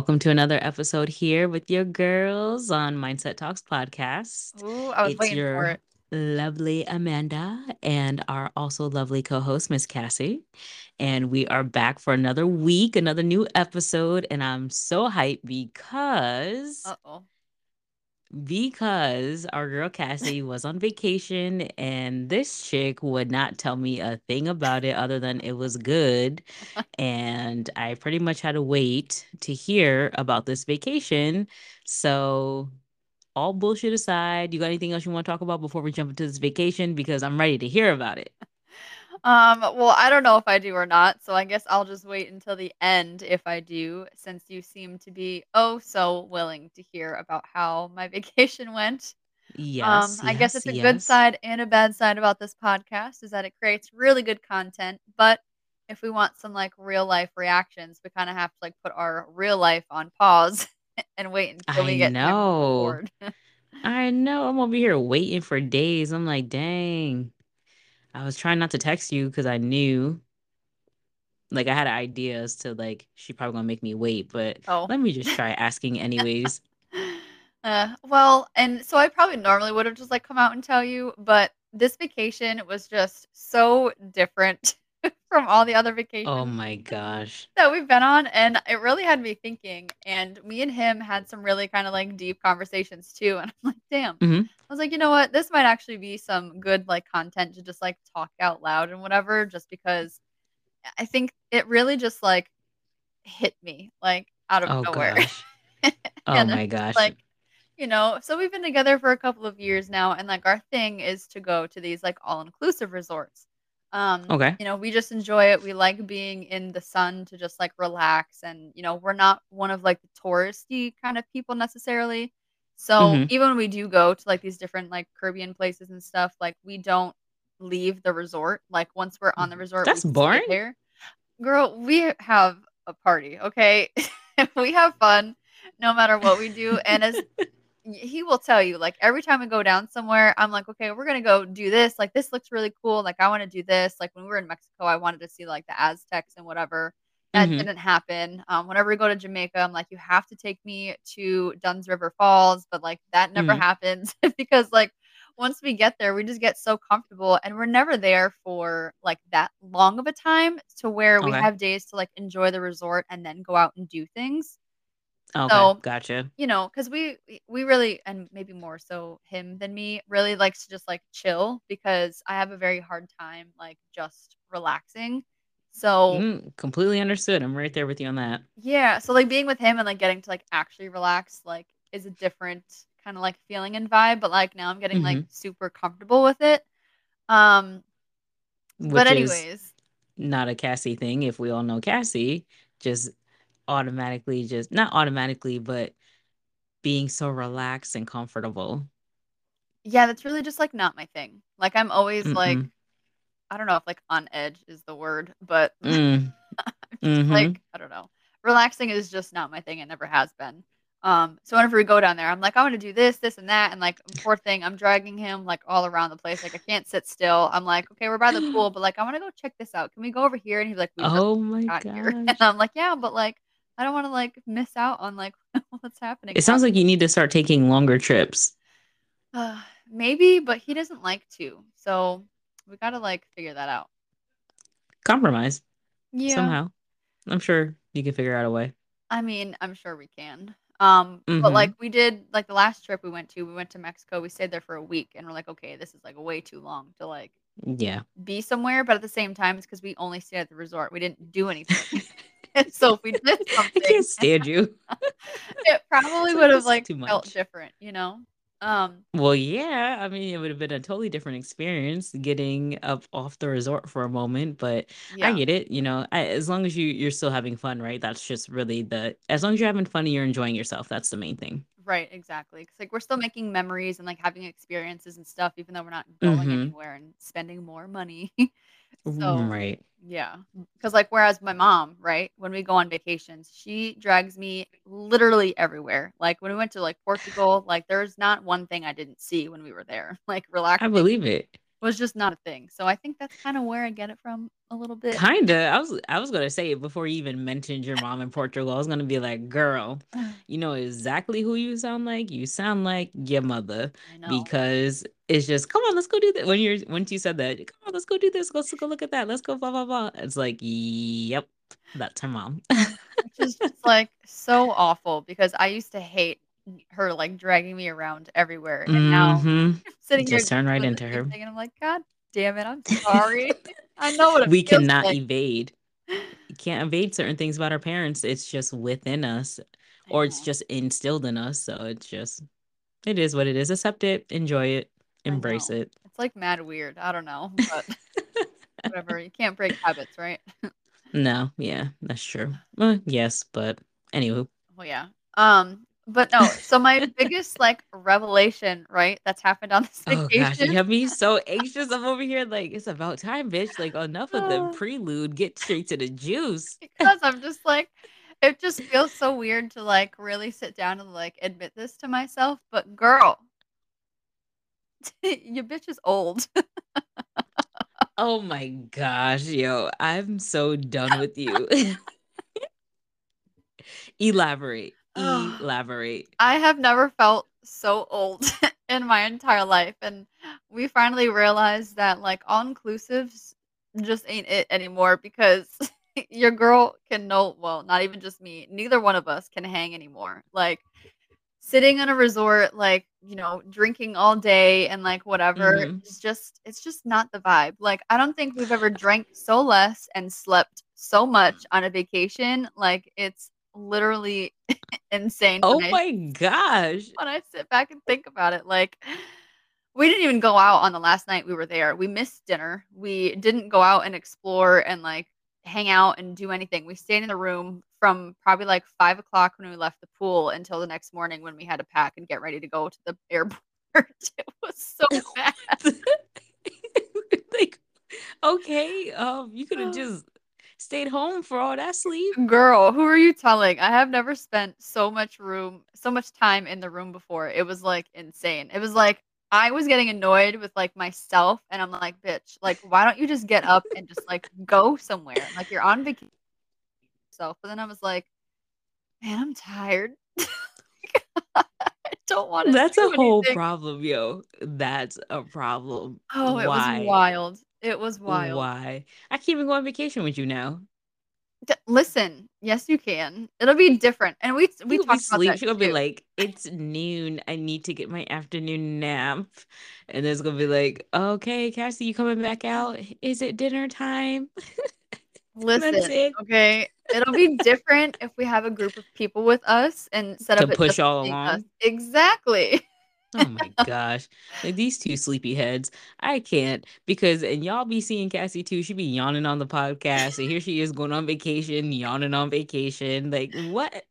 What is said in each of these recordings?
Welcome to another episode here with your girls on Mindset Talks podcast. Ooh, I was It's waiting for your it. lovely Amanda and our also lovely co host, Miss Cassie. And we are back for another week, another new episode. And I'm so hyped because Uh oh. Because our girl Cassie was on vacation and this chick would not tell me a thing about it other than it was good. And I pretty much had to wait to hear about this vacation. So, all bullshit aside, you got anything else you want to talk about before we jump into this vacation? Because I'm ready to hear about it. Um, well, I don't know if I do or not, so I guess I'll just wait until the end if I do, since you seem to be oh so willing to hear about how my vacation went. Um, Yes, I guess it's a good side and a bad side about this podcast is that it creates really good content, but if we want some like real life reactions, we kind of have to like put our real life on pause and wait until I we get know. I know. I'm over here waiting for days. I'm like, dang. I was trying not to text you because I knew, like, I had ideas to, like, she probably gonna make me wait, but Oh. let me just try asking anyways. Uh, well, and so I probably normally would have just like come out and tell you, but this vacation was just so different from all the other vacations. Oh my gosh. that we've been on. And it really had me thinking. And me and him had some really kind of like deep conversations too. And I'm like, damn. hmm I was like, you know what? This might actually be some good like content to just like talk out loud and whatever, just because I think it really just like hit me like out of Oh nowhere. Oh my gosh. like you know, so we've been together for a couple of years now, and like our thing is to go to these like all inclusive resorts. Um, Okay. you know, we just enjoy it. We like being in the sun to just like relax, and you know, we're not one of like the touristy kind of people necessarily. So hmm even when we do go to like these different like Caribbean places and stuff, like we don't leave the resort. Like once we're on the resort, That's boring. there. Girl, we have a party, okay? we have fun no matter what we do. And as he will tell you, like every time we go down somewhere, I'm like, okay, we're gonna go do this. Like this looks really cool. Like I want to do this. Like when we were in Mexico, I wanted to see like the Aztecs and whatever. That hmm didn't happen. Um, whenever we go to Jamaica, I'm like, you have to take me to Dunn's River Falls, but like that never hmm happens because like once we get there, we just get so comfortable and we're never there for like that long of a time to where we Okay. have days to like enjoy the resort and then go out and do things. Okay. So Gotcha. you know, because we we we really and maybe more so him than me really likes to just like chill because I have a very hard time like just relaxing. So Mm, completely understood. I'm right there with you on that. yeah, so like being with him and like getting to like actually relax like is a different kind of like feeling and vibe. But like now I'm getting like hmm super comfortable with it. Um, but Which is anyways, not a Cassie thing. If we all know Cassie, just automatically, just not automatically, but being so relaxed and comfortable. yeah, that's really just like not my thing. Like I'm always like Mm-mm. I don't know if like on edge is the word, but Mm. Mm-hmm. like, I don't know. Relaxing is just not my thing. It never has been. Um, so whenever we go down there, I'm like, I want to do this, this, and that. And like, poor thing, I'm dragging him like all around the place. Like, I can't sit still. I'm like, okay, we're by the pool, but like, I want to go check this out. Can we go over here? And he's like, Oh my god. And. I'm like, yeah, but like, I don't want to like miss out on like what's happening It sounds like you need to start taking longer trips. Uh, maybe, but he doesn't like to. So we got to like figure that out. Compromise Yeah. somehow. I'm sure you can figure out a way. I mean, I'm sure we can. Um, but Mm-hmm. like we did like the last trip we went to, we went to Mexico. We stayed there for a week and we're like, okay, this is like way too long to like Yeah. be somewhere, but at the same time it's because we only stayed at the resort. We didn't do anything. And so if we did I can't stand you. it probably would have like felt different, you know? Um, Well, yeah. I mean, it would have been a totally different experience getting up off the resort for a moment, but I get it. You know, I, as long as you you're still having fun, right? That's just really the as long as you're having fun and you're enjoying yourself, that's the main thing. Right, exactly. 'Cause, like, we're still making memories and, like, having experiences and stuff, even though we're not going Mm-hmm. anywhere and spending more money. Mm, so, Right. yeah. Because, like, whereas my mom, right, when we go on vacations, she drags me literally everywhere. Like, when we went to, like, Portugal, like, there's not one thing I didn't see when we were there. Like, relax. I believe it. Was just not a thing. So I think that's kinda where I get it from a little bit. Kinda. I was I was gonna say it before you even mentioned your mom in Portugal. I was gonna be like, "Girl, you know exactly who you sound like? You sound like your mother." I know. Because it's just, "Come on, let's go do that." When you're once you said that, "Come on, let's go do this. Let's go look at that. Let's go blah blah blah." It's like, "Yep, that's her mom." Which is just, like, so awful because I used to hate her, like, dragging me around everywhere, and now Mhm. I'm sitting here Just turn right into her. and I'm like, "God damn it, I'm sorry. I know what We cannot like." evade. You can't evade certain things about our parents. It's just within us, or it's just instilled in us. So it's just it is what it is. Accept it, enjoy it, embrace it. It's, like, mad weird. I don't know, but whatever. You can't break habits, right? No, yeah, that's true. Uh, yes, but anywho. Well, yeah. Um, but no, so my biggest, like, revelation, right, that's happened on this vacation. Oh gosh, you have me so anxious. I'm over here like, "It's about time, bitch. Like, enough of the uh. prelude. Get straight to the juice." Because I'm just like it just feels so weird to, like, really sit down and, like, admit this to myself, but girl your bitch is old. Oh my gosh, yo, I'm so done with you. Elaborate. Elaborate. I have never felt so old in my entire life, and we finally realized that, like, all-inclusives just ain't it anymore because your girl can no well, not even just me, neither one of us can hang anymore. Like, sitting in a resort, like, you know, drinking all day and, like, whatever, Mhm. it's just it's just not the vibe. Like, I don't think we've ever drank so less and slept so much on a vacation. Like, it's literally insane Oh when I my gosh. when I sit back and think about it, like, we didn't even go out on the last night we were there. We missed dinner. We didn't go out and explore and, like, hang out and do anything. We stayed in the room from probably, like, five o'clock when we left the pool until the next morning when we had to pack and get ready to go to the airport. It was so bad. Like, okay, um, you coulda just stayed home for all that sleep. Girl, who are you telling? I have never spent so much room so much time in the room before. It was, like, insane. It was like I was getting annoyed with, like, myself, and I'm like, "Bitch, like, why don't you just get up and just, like, go somewhere? Like, you're on vacation So, but then I was like, "Man, I'm tired." I don't wanna That's a whole anything. problem, yo. That's a problem. Oh, it was wild. It was wild. Why? I can't even go on vacation with you now. D listen, yes, you can. It'll be different, and we we gonna talked about sleep that she gonna be like, "It's noon. I need to get my afternoon nap." And it's gonna be like, "Okay, Cassie, you coming back out? Is it dinner time?" Listen, okay? It'll be different if we have a group of people with us instead To of push y'all being us. along? Exactly. Oh my gosh. Like, these 2 sleepy heads, I can't because and y'all be seeing Cassie too, she be yawning on the podcast, and here she is going on vacation, yawning on vacation, like, what?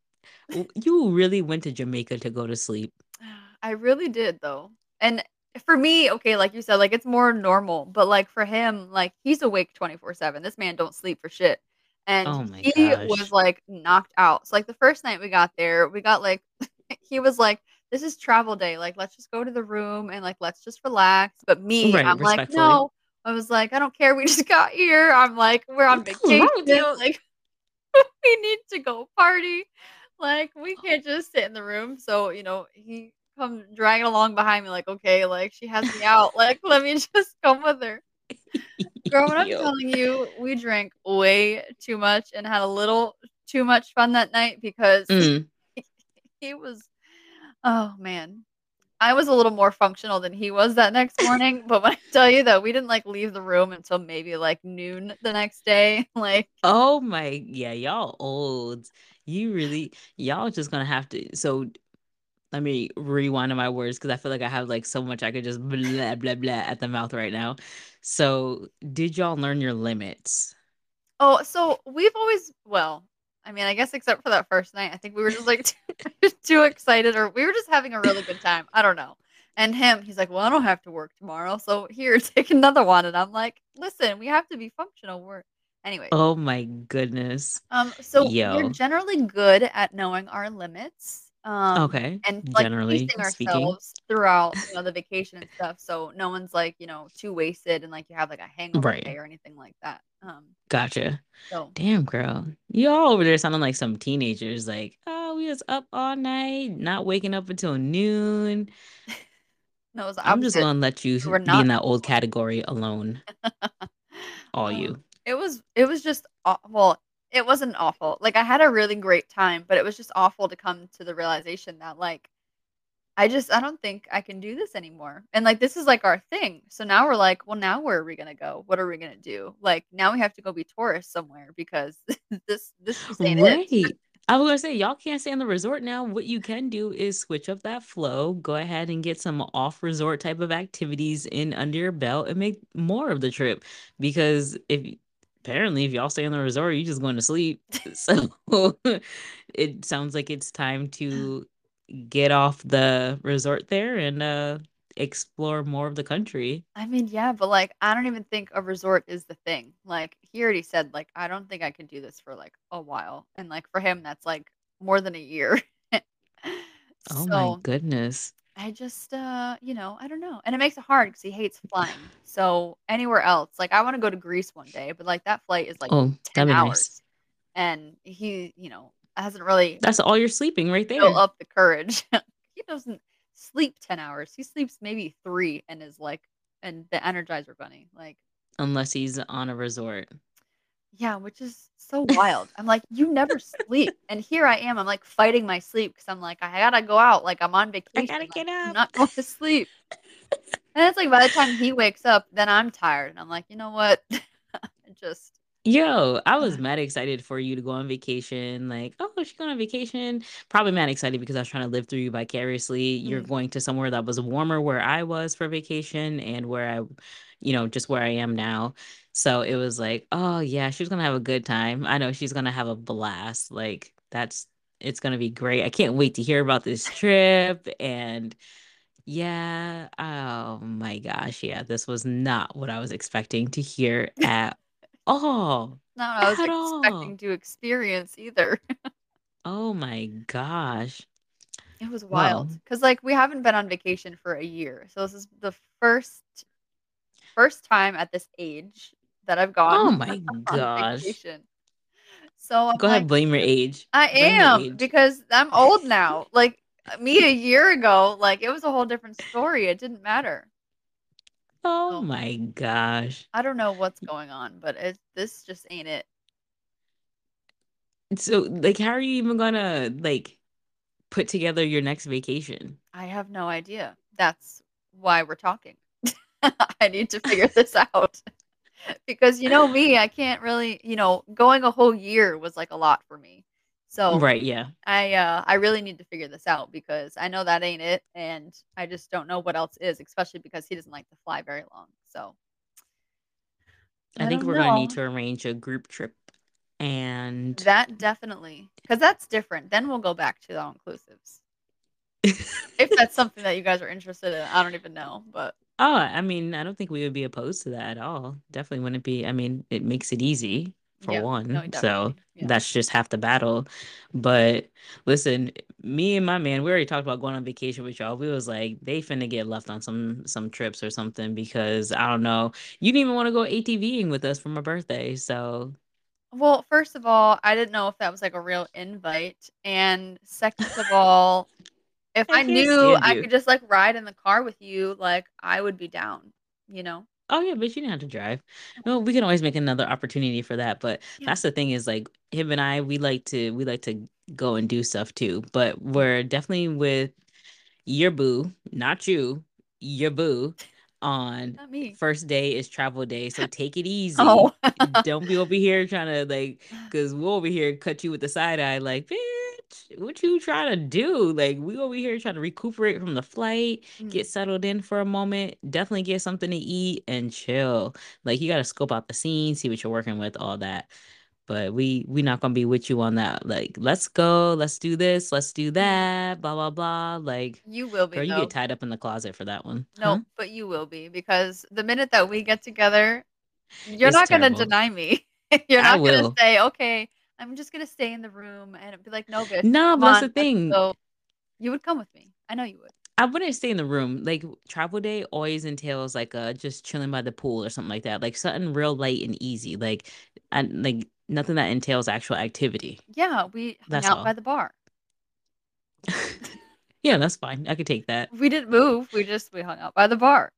You really went to Jamaica to go to sleep. I really did, though. And for me, okay, like you said, like, it's more normal, but, like, for him, like, he's awake 24/7. This man don't sleep for shit. And Oh he was, like, knocked out. So, like, the first night we got there, we got, like he was like, "This is travel day, like, let's just go to the room and, like, let's just relax." But me, Right, I'm like, "No." I was like, "I don't care, we just got here." I'm like, "We're on What vacation, wrong with you? like, we need to go party." Like, we can't just sit in the room. So, you know, he come dragging along behind me like, "Okay, like, she has me out, like, let me just come with her." Girl, when I'm telling you, we drank way too much and had a little too much fun that night because Mm. he was oh, man. I was a little more functional than he was that next morning, but when I tell you that we didn't, like, leave the room until maybe, like, noon the next day, like Oh my yeah, y'all old. You really y'all just gonna have to so let me rewind to my words 'cause I feel like I have, like, so much I could just blah, blah, blah at the mouth right now. So, did y'all learn your limits? Oh, so we've always well, I mean, I guess except for that first night, I think we were just, like, too too excited or we were just having a really good time. I don't know. And him, he's like, "Well, I don't have to work tomorrow, so here, take another one." And I'm like, "Listen, we have to be functional. We're" anyway. Oh my goodness. Um, so we're generally good at knowing our limits. Um, Okay, and, like, generally pacing speaking. ourselves throughout, you know, the vacation and stuff, so no one's, like, you know, too wasted and, like, you have, like, a hangover day or anything like that, um, Gotcha. so Damn, girl. You all over there sounding like some teenagers, like, oh, we was up all night, not waking up until noon. No, it was I'm just gonna let you We were be not in that old category alone, all Um, you. it was it was just aw well, it wasn't awful, like, I had a really great time, but it was just awful to come to the realization that, like, I just I don't think I can do this anymore, and, like, this is, like, our thing, so now we're like, "Well, now where are we gonna go? What are we gonna do?" Like, now we have to go be tourists somewhere because this this just ain't it. I was gonna say, y'all can't stay in the resort now. What you can do is switch up that flow, go ahead and get some off resort type of activities in under your belt and make more of the trip. Because if apparently if y'all stay in the resort, you're just going to sleep. So it sounds like it's time to get off the resort there and uh explore more of the country. I mean, yeah, but, like, I don't even think a resort is the thing. Like, he already said, like, "I don't think I can do this for, like, a while," and, like, for him, that's, like, more than a year. Oh my goodness. I just, uh, you know, I don't know, and it makes it hard because he hates flying. So, anywhere else like, I wanna go to Greece one day, but, like, that flight is, like, Oh, 10 that'd nice. hours, and he, you know, hasn't really That's all you're sleeping right built there. up the courage. He doesn't sleep 10 hours. He sleeps maybe 3 and is, like and the Energizer Bunny, like Unless he's on a resort. Yeah, which is so wild. I'm like, "You never sleep." And here I am, I'm, like, fighting my sleep because I'm like, "I gotta go out, like, I'm on vacation. I gotta like, get I'm not going to sleep." And it's like by the time he wakes up, then I'm tired, and I'm like, "You know what?" Just Yo, I was mad excited for you to go on vacation. Like, oh, she's going on vacation. Probably mad excited because I was trying to live through you vicariously. You're Mm. going to somewhere that was warmer where I was for vacation and where I, you know, just where I am now. So it was like, oh, yeah, she's to have a good time. I know she's to have a blast. Like, that's, it's to be great. I can't wait to hear about this trip. And yeah, oh my gosh. Yeah, this was not what I was expecting to hear at all. not what I was At all. expecting to experience either. Oh my gosh. It was wild because like, we haven't been on vacation for a year, so this is the first first time at this age that I've gone oh my gosh. vacation. So I'm Go ahead, blame your age. I Blame am, age. because I'm old now. Like, me a year ago, like, it was a whole different story, it didn't matter. Oh So, my gosh. I don't know what's going on, but it this just ain't it. So, like, how are you even gonna like put together your next vacation? I have no idea. That's why we're talking. I need to figure this out. Because you know me, I can't really you know, going a whole year was, like, a lot for me. So, Right, yeah. I, uh, I really need to figure this out because I know that ain't it, and I just don't know what else is, especially because he doesn't like to fly very long. So, I I think we're gonna need to arrange a group trip and That definitely, because that's different. Then we'll go back to the all-inclusives. If that's something that you guys are interested in, I don't even know, but Oh, I mean, I don't think we would be opposed to that at all. Definitely wouldn't be. I mean, it makes it easy for yeah. No, one. So. Yeah. that's just half the battle. But listen, me and my man, we already talked about going on vacation with y'all. We was like, they finna get left on some some trips or something because I don't know. You didn't even want to go ATVing with us for my birthday. So Well, first of all, I didn't know if that was, like, a real invite, and second of all, if I I knew I you. could just, like, ride in the car with you, like, I would be down, you know? Oh yeah, but you didn't have to drive. Oh, No, we can always make another opportunity for that. But yeah. that's the thing is like him and I, we like to we like to go and do stuff too. But we're definitely with your boo, not you, your boo, on first day is travel day. So take it Oh. easy. Don't be over here trying to like, cause we'll over here cut you with the side eye, like, bitch, what you trying to do? Like, we over here trying to recuperate from the flight, Mm, get settled in for a moment, definitely get something to eat and chill. Like, you gotta scope out the scene, see what you're working with, all that. But we we not gonna be with you on that. Like, let's go, let's do this, let's do mhm. that, blah blah blah. Like, You will be, girl, you get tied up in the closet for that one, huh? No, but you will be, because the minute that we get together, you're It's not gonna deny me. You're not gonna say, "Okay, I'm just gonna stay in the room," and be like, "No, bitch, Nah, come but that's on, the thing. go." You would come with me. I know you would. I wouldn't stay in the room. Like travel day always entails like uh just chilling by the pool or something like that. Like something real light and easy. Like and like nothing that entails actual activity. Yeah, we hung That's out by the bar. yeah, that's fine. I could take that. We didn't move. We just we hung out by the bar.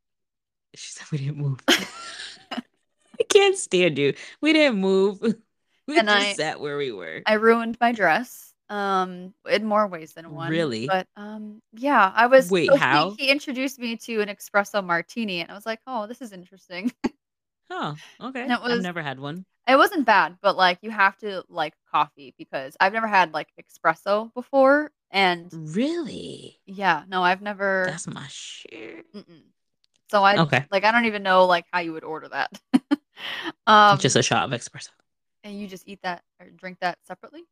She said we didn't move. I can't stand you. We didn't move. We And just I- sat where we were. I ruined my dress. Um, in more ways than one. Really? But um, yeah, I was. Wait, so he- how? He, introduced me to an espresso martini, and I was like, "Oh, this is interesting." Oh, okay. And it was- I've never had one. it wasn't bad, but like you have to like coffee because I've never had like espresso before, and Really? yeah, no, I've never. That's my shit. Mm-mm. So I Okay. like I don't even know like how you would order that. um, Just a shot of espresso. And you just eat that or drink that separately.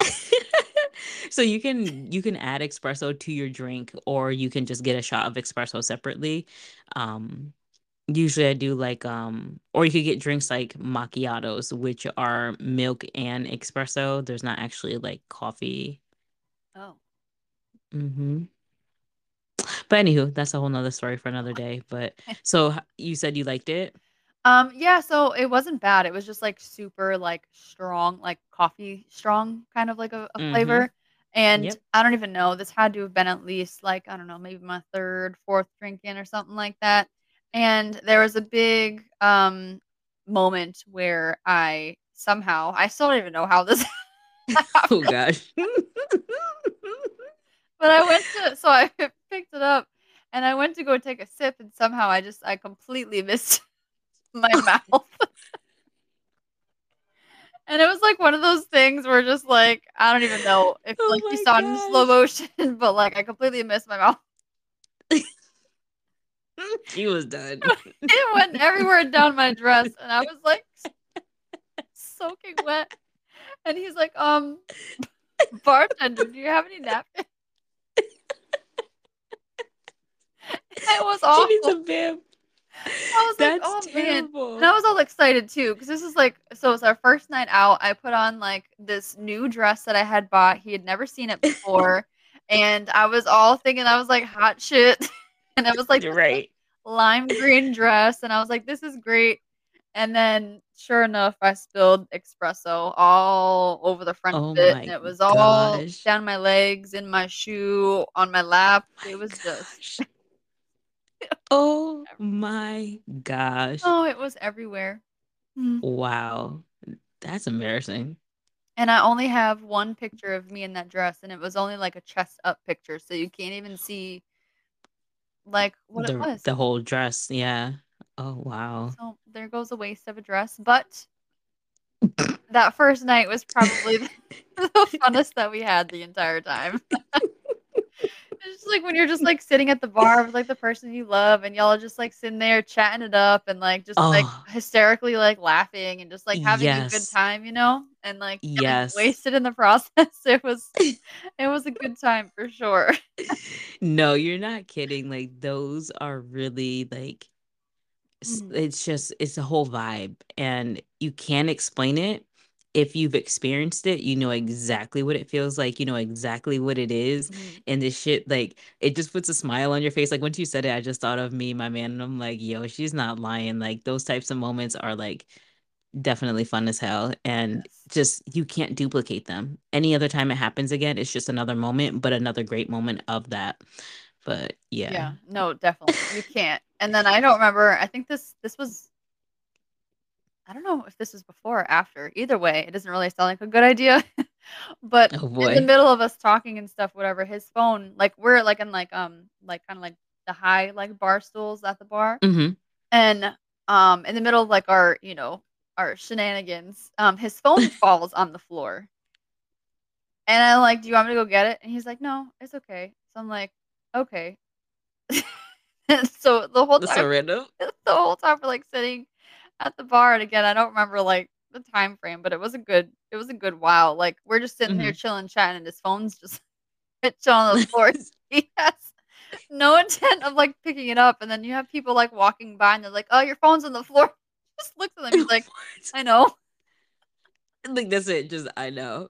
so you can you can add espresso to your drink or you can just get a shot of espresso separately. Um usually i do like um or you could get drinks like macchiatos which are milk and espresso. There's not actually like coffee. Oh, hmm but anywho that's a whole nother story for another day but so you said you liked it um, yeah. So it wasn't bad. It was just like super like strong, like coffee strong, kind of like a, a Mhm. flavor. And Yep. I don't even know. This had to have been at least like I don't know, maybe my third, fourth drink in or something like that. And there was a big um moment where I somehow I still don't even know how this oh gosh But I went to so I picked it up and I went to go take a sip and somehow I just I completely missed my mouth. and it was like one of those things where just like I don't even know if Oh like you saw it in slow motion, but like I completely missed my mouth. he was done It went everywhere down my dress and I was like soaking wet. And he's like, um bartender, do you have any napkins? it was awful. she needs a bib I was that's like, oh man. terrible And I was all excited too, because this is like, so it's our first night out. I put on like this new dress that I had bought. He had never seen it before. and I was all thinking I was like hot shit. and I was like You're right. lime green dress. And I was like, this is great. And then sure enough, I spilled espresso all over the front Oh of it. And it was all down my legs, in my shoe, on my lap. It was just, Gosh. Oh my gosh. oh, it was everywhere. Mm. Wow. That's embarrassing. And I only have one picture of me in that dress, and it was only like a chest up picture, so you can't even see like what the it was. the whole dress. Yeah. Oh wow. So there goes a waste of a dress. But that first night was probably the, the funnest that we had the entire time. It's like when you're just like sitting at the bar with like the person you love, and y'all just like sitting there chatting it up and like just like Oh. hysterically like laughing and just like having a good time, you know, and like Yes. wasted in the process. It was it was a good time for sure. No, you're not kidding. Like those are really like s- Mhm. it's just it's a whole vibe and you can't explain it. If you've experienced it, you know exactly what it feels like. You know exactly what it is. Mhm. And this shit, like, it just puts a smile on your face. Like, once you said it, I just thought of me, my man, and I'm like, yo, she's not lying. Like, those types of moments are like definitely fun as hell. And Yes. just, you can't duplicate them. Any other time it happens again, it's just another moment, but another great moment of that. But yeah. Yeah, no, definitely. You can't. And then I don't remember, I think this this was I don't know if this was before or after. Either way, it doesn't really sound like a good idea. but Oh in the boy. middle of us talking and stuff, whatever, his phone, like we're like in like um like kind of like the high like bar stools at the bar. hmm And um in the middle of like our, you know, our shenanigans, um his phone falls on the floor. And I'm like, "Do you want me to go get it?" And he's like, "No, it's okay." So I'm like, "Okay." and so the whole That's so time random. the whole time we're like sitting at the bar and again I don't remember like the time frame, but it was a good it was a good while. Like we're just sitting there mm-hmm. chilling, chatting, and his phone's just chilling on the floor. he has no intent of like picking it up, and then you have people like walking by and they're like, "Oh, your phone's on the floor." Just looks at them. He's like, "I know." like that's it. Just I know.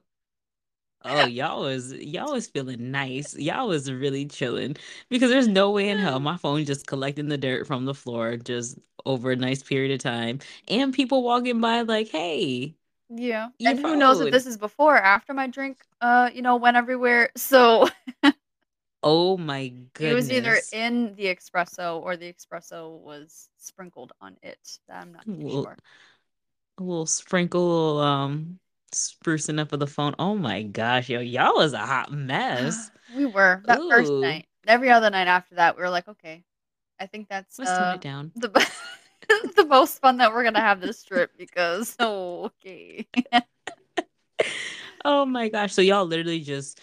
Oh, y'all was y'all was feeling nice. Y'all was really chilling because there's no way in hell my phone just collecting the dirt from the floor just over a nice period of time, and people walking by like, "Hey, Yeah, and who knows if this is before or after my drink, uh, you know, went everywhere. So Oh my goodness, it was either in the espresso or the espresso was sprinkled on it. I'm not A little, sure. a little sprinkle, um, sprucing up of the phone. Oh my gosh, yo, y'all was a hot mess. We were that first night. Every other night after that, we were like, "Okay, I think that's, let's uh, it down. the the most fun that we're gonna have this trip because okay." Oh my gosh. So y'all literally just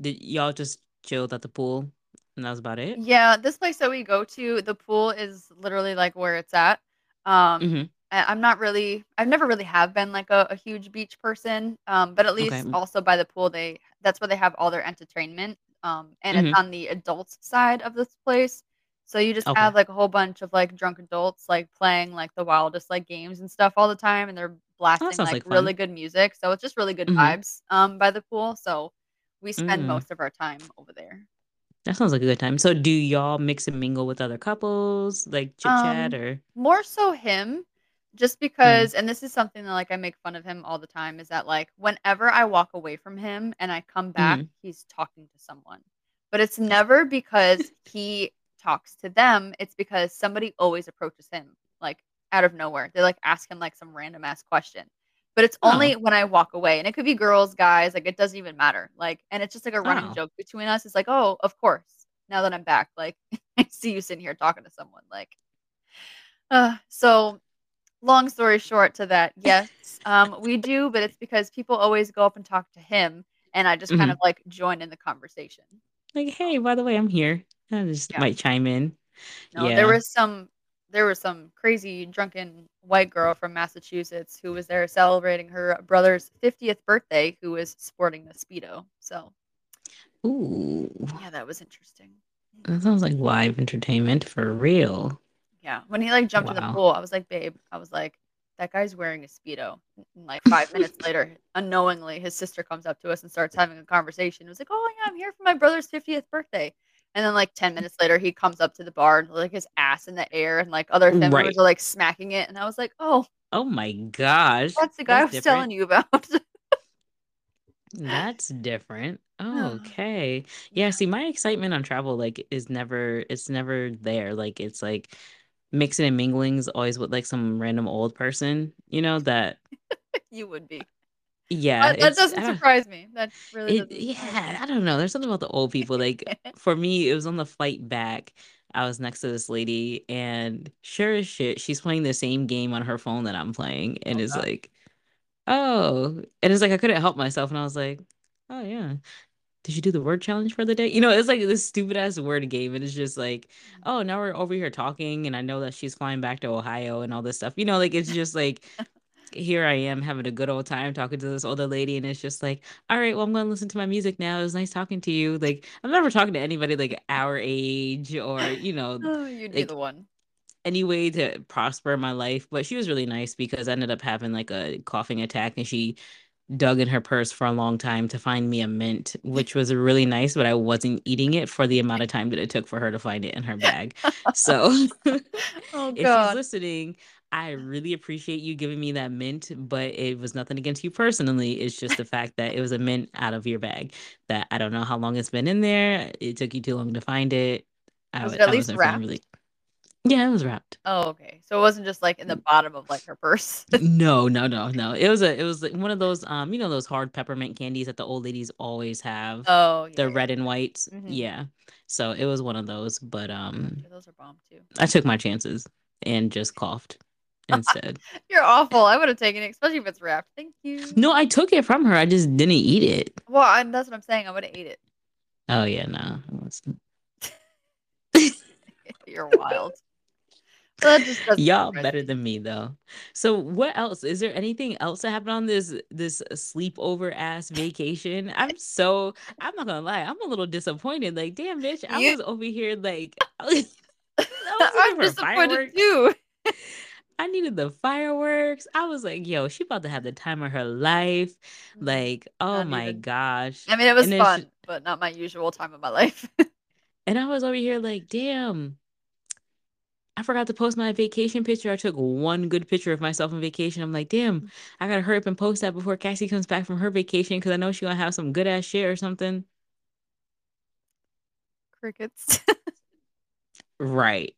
did y'all just chilled at the pool and that was about it? Yeah, this place that we go to, the pool is literally, like, where it's at. Um, hmm I I'm not really I've never really have been, like, a a huge beach person, um, but at Okay. least also by the pool, they that's where they have all their entertainment, um, and it's hmm on the adults side of this place. So you just Okay. have, like, a whole bunch of, like, drunk adults, like, playing, like, the wildest, like, games and stuff all the time, and they're Oh, that blasting, sounds like, like really fun. good music, so it's just really good hmm vibes, um, by the pool, so we spend Mm. most of our time over there. That sounds like a good time. So do y'all mix and mingle with other couples, like chit chat Um, or more so him, just mm. because and this is something that, like, I make fun of him all the time, is that, like, whenever I walk away from him and I come back, hmm he's talking to someone. But it's never because he talks to them, it's because somebody always approaches him, like, out of nowhere. They, like, ask him, like, some random ass question. But it's Oh. only when I walk away, and it could be girls, guys, like, it doesn't even matter. Like and it's just, like, a running Oh. joke between us. It's like, "Oh, of course, now that I'm back, like, I see you sitting here talking to someone," like uh, so long story short to that, yes, um, we do, but it's because people always go up and talk to him, and I just kind of, like, join in the conversation. Like, hey, by the way, I'm here. I just yeah. might chime in. No, there was some there was some crazy drunken white girl from Massachusetts who was there celebrating her brother's 50th birthday who was sporting the Speedo. So, Ooh. yeah, that was interesting. That sounds like live entertainment for real. Yeah, when he, like, jumped in the pool, I was like, "Babe," I was like, "That guy's wearing a Speedo." And, like, 5 minutes later, unknowingly, his sister comes up to us and starts having a conversation. It was like, "Oh, yeah, I'm here for my brother's 50th birthday." And then, like, 10 mm. minutes later, he comes up to the bar, and, like, his ass in the air, and, like, other family members Right. are, like, smacking it, and I was like, "Oh, Oh my gosh. that's the guy I was different. telling you about." That's different. Okay. Yeah, see my excitement on travel like is never it's never there. Like it's like mixing and mingling's always with like some random old person, you know, that you would be. yeah, That that doesn't surprise me. That really it yeah. I don't know. There's something about the old people. Like for me, it was on the flight back. I was next to this lady and sure as shit, she's playing the same game on her phone that I'm playing and Oh is god. like, oh, and it's like I couldn't help myself and I was like, oh yeah. Did you do the word challenge for the day? You know, it's like this stupid ass word game. And it's just like, mm-hmm. oh, now we're over here talking. And I know that she's flying back to Ohio and all this stuff. You know, like it's just like, here I am having a good old time talking to this older lady. And it's just like, all right, well, I'm going to listen to my music now. It was nice talking to you. Like, I'm never talking to anybody like our age or, you know, Oh, you'd be the one. any way to prosper my life. But she was really nice because I ended up having like a coughing attack and she dug in her purse for a long time to find me a mint, which was really nice, but I wasn't eating it for the amount of time that it took for her to find it in her bag. So Oh if she's listening, I really appreciate you giving me that mint, but it was nothing against you personally. It's just the fact that it was a mint out of your bag that I don't know how long it's been in there. It took you too long to find it. I, Was w- it at I least wrapped? really, yeah, it was wrapped. Oh, okay. So it wasn't just, like, in the bottom of, like, her purse. No, no, no, no. It was a it was like one of those um, you know, those hard peppermint candies that the old ladies always have. Oh, yeah, The yeah, red and whites. yeah. Mhm. Yeah. So it was one of those, but um those are bomb too. I took my chances and just coughed instead. You're awful. I would've taken it, especially if it's wrapped. "Thank you." No, I took it from her. I just didn't eat it. Well, I that's what I'm saying, I would've ate it. Oh yeah, no. You're wild. Y'all better me. than me though. So what else? Is there anything else that happened on this this sleepover ass vacation? I'm so I'm not gonna lie, I'm a little disappointed. Like, damn bitch, I You was over here like I was, I was i'm disappointed fireworks. too. I needed the fireworks. I was like, yo, she about to have the time of her life. Like, oh not my even. gosh. I mean, it was And then she, fun, but not my usual time of my life. and I was over here like, damn, I forgot to post my vacation picture. I took one good picture of myself on vacation. I'm like, damn, mm. I gotta hurry up and post that before Cassie comes back from her vacation because I know she gonna have some good ass shit or something. Crickets. Right.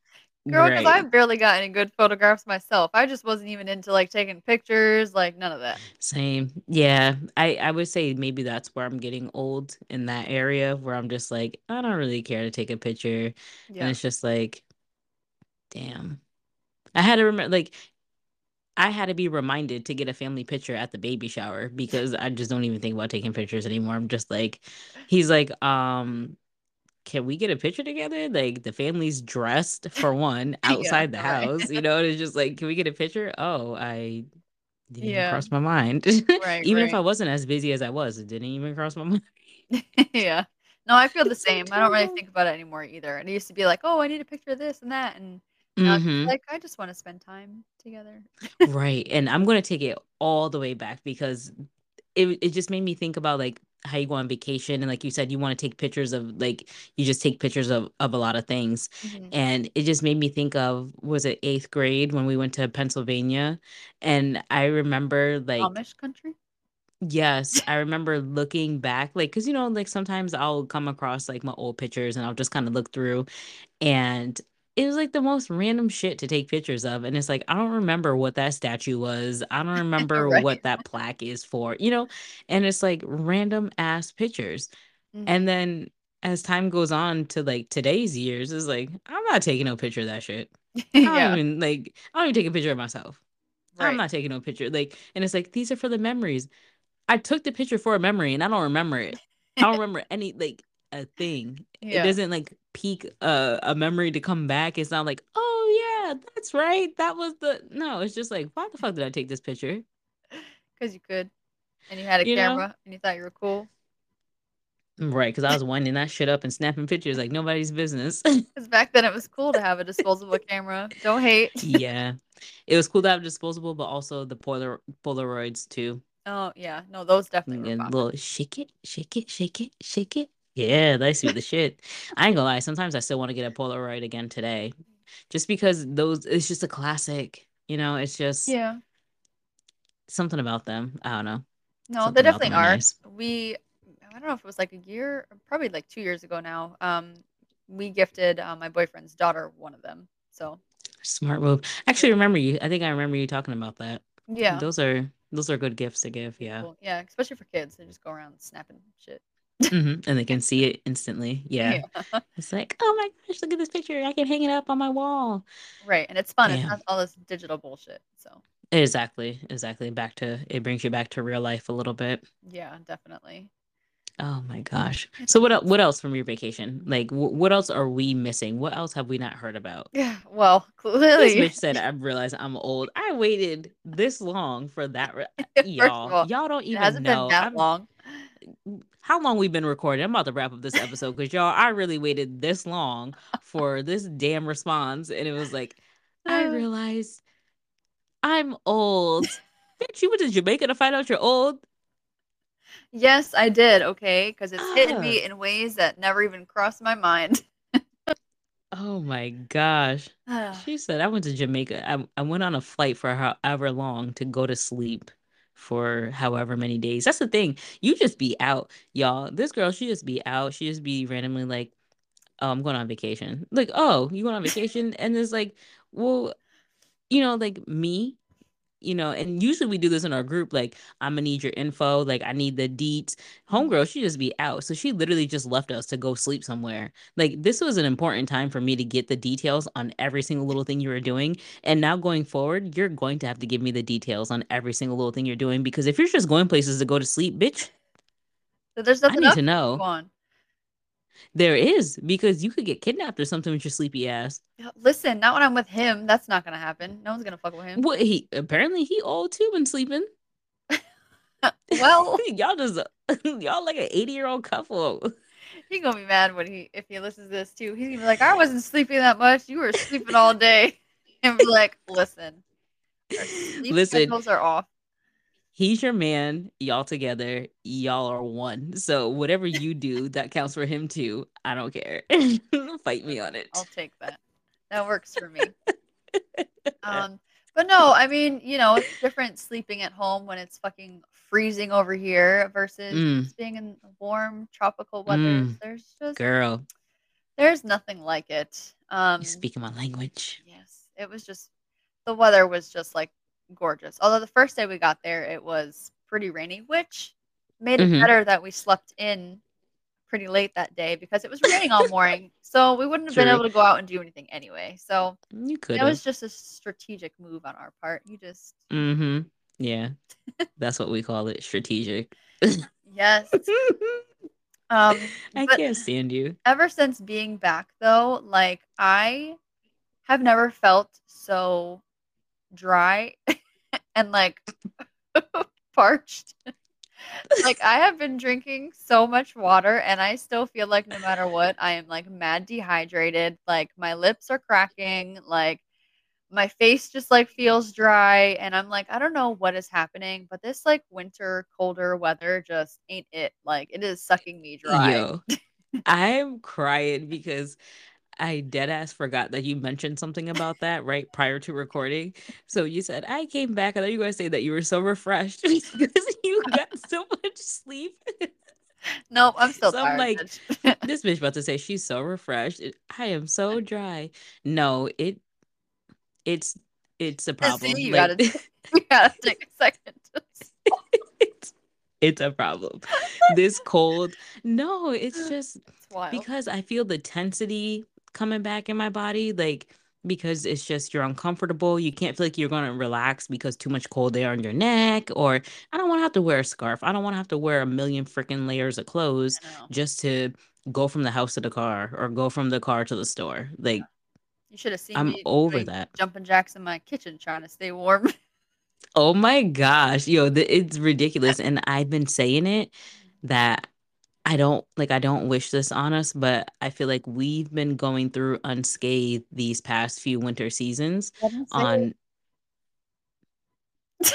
Girl, because I Right. barely got any good photographs myself. I just wasn't even into like taking pictures, like none of that. Same. Yeah. I I would say maybe that's where I'm getting old in that area where I'm just like, I don't really care to take a picture. And it's just like, damn. I had to remember like I had to be reminded to get a family picture at the baby shower because I just don't even think about taking pictures anymore. I'm just like he's like, um, can we get a picture together? Like the family's dressed for one Yeah, outside the right. house, you know, and it's just like, can we get a picture? Oh, I didn't even Yeah, cross my mind. right, even if. I wasn't as busy as I was, it didn't even cross my mind. Yeah. No, I feel the same. I don't really think about it anymore either. And it used to be like, "Oh, I need a picture of this and that," and now it's just hmm like, "I just wanna spend time together." Right. And I'm gonna take it all the way back because it it just made me think about like how you go on vacation and like you said you want to take pictures of like you just take pictures of of a lot of things Mhm. and it just made me think of was it 8th grade when we went to Pennsylvania and I remember like Amish country? yes I remember looking back like cuz you know like sometimes I'll come across like my old pictures and I'll just kind of look through and it was like the most random shit to take pictures of. And it's like, I don't remember what that statue was. I don't remember Right. what that plaque is for, you know? And it's like random ass pictures. And Mhm. then as time goes on to like today's years, it's like, I'm not taking no picture of that shit. I don't Yeah, even like, I don't even take a picture of myself. I'm not taking no picture. Like, and it's like, these are for the memories. I took the picture for a memory and I don't remember it. I don't remember any like a thing. It doesn't like pique a a memory to come back. It's not like, oh yeah, that's right. That was the no, it's just like, why the fuck did I take this picture? because you could, and you had a You know? camera, and you thought you were cool. Right, because I was winding that shit up and snapping pictures like nobody's business. Because back then it was cool to have a disposable camera. Don't hate. yeah. It was cool to have disposable, but also the Polar Polaroids too. Oh, yeah. No, those definitely And little shake it, shake it, shake it, shake it. Yeah, that's the shit. I ain't gonna lie. Sometimes I still want to get a Polaroid again today, just because those. It's just a classic. You know, it's just Yeah. something about them. I don't know. No, they definitely are nice. We I don't know if it was like a year, probably like 2 years ago now. Um, we gifted, uh, my boyfriend's daughter one of them. So, Smart move. Actually, remember you. I think I remember you talking about that. Yeah. Those are those are good gifts to give. Yeah. cool. Yeah, especially for kids. They just go around snapping shit. Hmm And they can see it instantly. Yeah. Yeah. It's like, oh my gosh, look at this picture. I can hang it up on my wall. Right, and it's fun. It's Damn. not all this digital bullshit. So, Exactly. Exactly. Back to it brings you back to real life a little bit. yeah, definitely. Oh my gosh. So what what else from your vacation? Like wh- what else are we missing? What else have we not heard about? Yeah, well, This clearly, bitch said I realized I'm old. I waited this long for that. Re- y'all, all, y'all don't it even hasn't been know. that I'm long. How long we've been recording. I'm about to wrap up this episode because y'all, I really waited this long for this damn response, and it was like, I Uh, realized I'm old. Bitch, you went to Jamaica to find out you're old. yes, I did, Okay, because it's hitting Ah. me in ways that never even crossed my mind. Oh my gosh. She said I went to Jamaica. I, I went on a flight for however long to go to sleep for however many days. That's the thing. You just be out, y'all. This girl, she just be out. She just be randomly like, oh, I'm going on vacation. Like, oh, you going on vacation? And it's like, well, you know, like me, you know, and usually we do this in our group. Like, I'm gonna need your info. Like, I need the deets. mhm. Homegirl, she just be out. So she literally just left us to go sleep somewhere. Like, this was an important time for me to get the details on every single little thing you were doing. And now going forward, you're going to have to give me the details on every single little thing you're doing. Because if you're just going places to go to sleep, bitch, So there's I nothing need to know. There is, because you could get kidnapped or something with your sleepy ass. Listen, not when I'm with him. That's not gonna happen. No one's gonna fuck with him. What he apparently he old too and sleeping. Well, y'all just y'all like an 80 year old couple. he gonna be mad when he if he listens to this too. He's gonna be like, I wasn't sleeping that much. You were sleeping all day. And be like, listen. Our sleep Listen, schedules are off. He's your man. Y'all together. Y'all are one. So whatever you do, that counts for him too. I don't care. Fight me on it I'll take that. That works for me. Um, but no, I mean, you know, it's different sleeping at home when it's fucking freezing over here versus Mm, just being in warm tropical weather mm, There's just girl, there's nothing like it. you Um, speaking my language. yes, it was just the weather was just like gorgeous. Although the first day we got there, it was pretty rainy, which made it hmm better that we slept in pretty late that day because it was raining all morning. So we wouldn't have been able to go out and do anything anyway. So You could it was just a strategic move on our part. You just Mm-hmm. Yeah. That's what we call it. Strategic. yes. Um I can't stand you. ever since being back though, like I have never felt so dry and like parched. Like I have been drinking so much water and I still feel like no matter what, I am like mad dehydrated. Like my lips are cracking, like my face just like feels dry and I'm like I don't know what is happening, but this like winter colder weather just ain't it. Like it is sucking me dry. Yo, I'm crying because I dead ass forgot that you mentioned something about that right prior to recording. So you said, I came back. I thought you were to say that you were so refreshed because you got so much sleep. Nope, I'm still So I'm like, this bitch about to say she's so refreshed. I am so dry. No, it it's it's a See, problem. you Like gotta you gotta take a second it's it's a problem. This cold. No, it's just It's because I feel the tensity coming back in my body, like because it's just you're uncomfortable. You can't feel like you're gonna relax because too much cold air on your neck, or I don't want to have to wear a scarf. I don't want to have to wear a million freaking layers of clothes just to go from the house to the car or go from the car to the store. Like You should have seen I'm me over that. jumping jacks in my kitchen trying to stay warm. Oh my gosh, yo, th- it's ridiculous. And I've been saying it that I don't like I don't wish this on us, but I feel like we've been going through unscathed these past few winter seasons I didn't say it. on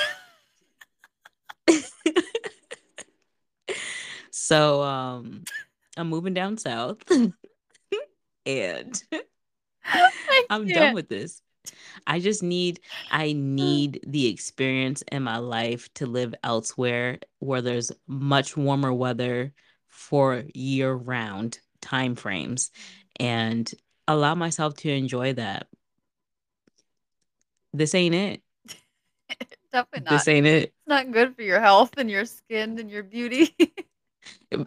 so um I'm moving down south and I'm done with this. I just need I need the experience in my life to live elsewhere where there's much warmer weather for year round time frames and allow myself to enjoy that. This ain't it. Definitely not. This ain't it. It's not good for your health and your skin and your beauty.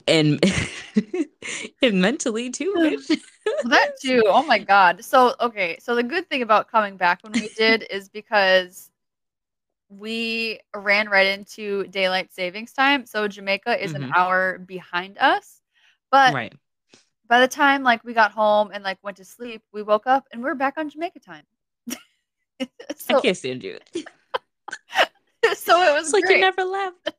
And and mentally too. Well, that too. Oh my god. So okay, so the good thing about coming back when we did is because we ran right into daylight savings time. So Jamaica is an Mhm. hour behind us. But Right. by the time like we got home and like went to sleep, we woke up and we're back on Jamaica time. I can't stand you. so it was like you never left.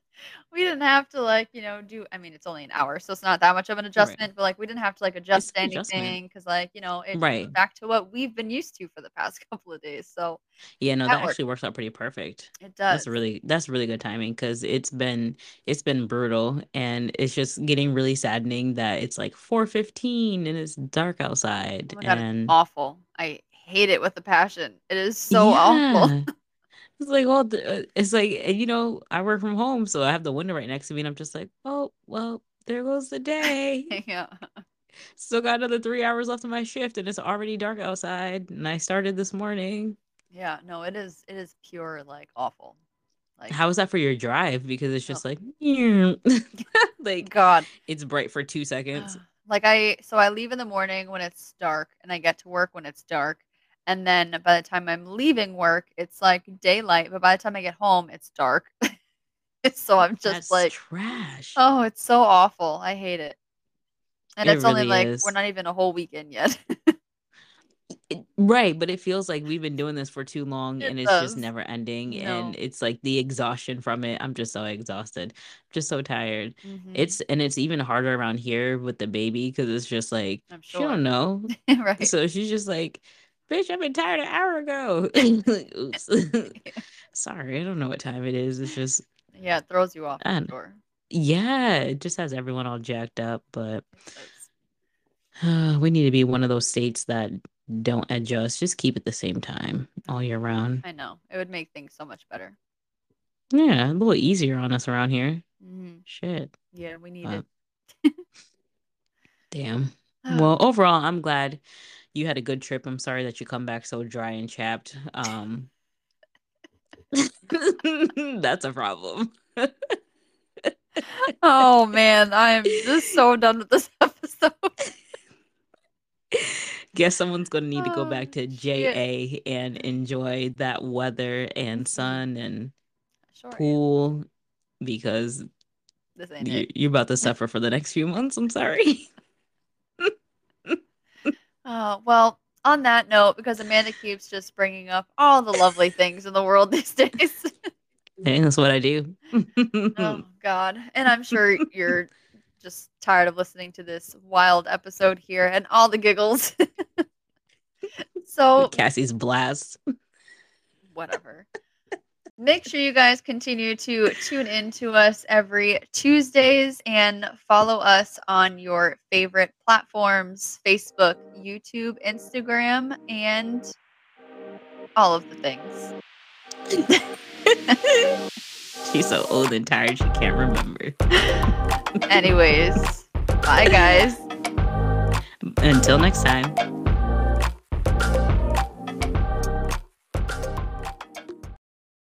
We didn't have to like you know do i mean it's only an hour so it's not that much of an adjustment but like we didn't have to like adjust It's anything because like you know it's Right. back to what we've been used to for the past couple of days so Yeah, no, That that actually works out pretty perfect. it does. That's really that's really good timing because it's been it's been brutal and it's just getting really saddening that it's like 4:15 and it's dark outside oh god and awful. I hate it with a passion. It is so awful. Yeah. It's like all the, uh, it's like and, you know, I work from home so I have the window right next to me and I'm just like, "Oh, well, there goes the day. yeah Still got another 3 hours left of my shift and it's already dark outside and I started this morning." yeah no it is it is pure like awful like How is that for your drive? Because it's Oh. just like like god it's bright for 2 seconds. like I so I leave in the morning when it's dark and I get to work when it's dark. And then by the time I'm leaving work, it's like daylight, but by the time I get home, it's dark. so I'm just That's like, trash. oh, it's so awful. I hate it. And It it's only like is. we're not even a whole weekend yet. It- right, but it feels like we've been doing this for too long It and it's does. just never ending. No. And it's like the exhaustion from it. I'm just so exhausted, just so tired. Mhm. It's and it's even harder around here with the baby because it's just like I'm she don't know. right. So she's just like, Bitch, I've been tired an hour ago. Oops. Sorry, I don't know what time it is. It's just Yeah, it throws you off for sure. Yeah, it just has everyone all jacked up, but uh, we need to be one of those states that don't adjust. Just keep it the same time all year round. I know. It would make things so much better. Yeah, a little easier on us around here. Mm-hmm. Shit. Yeah, we need uh, it. damn. Well, overall, I'm glad you had a good trip. I'm sorry that you come back so dry and chapped. Um That's a problem. oh man, I'm just so done with this episode. Guess someone's gonna need to go back to JA and enjoy that weather and sun and sure pool am. because you, you're about to suffer for the next few months. I'm sorry. Oh, well, on that note, because Amanda keeps just bringing up all the lovely things in the world these days. hey, that's what I do. oh, God. And I'm sure you're just tired of listening to this wild episode here and all the giggles. so, Cassie's blast. Whatever. Make sure you guys continue to tune in to us every Tuesdays and follow us on your favorite platforms Facebook, YouTube, Instagram, and all of the things. She's so old and tired she can't remember. Anyways, bye guys. Until next time.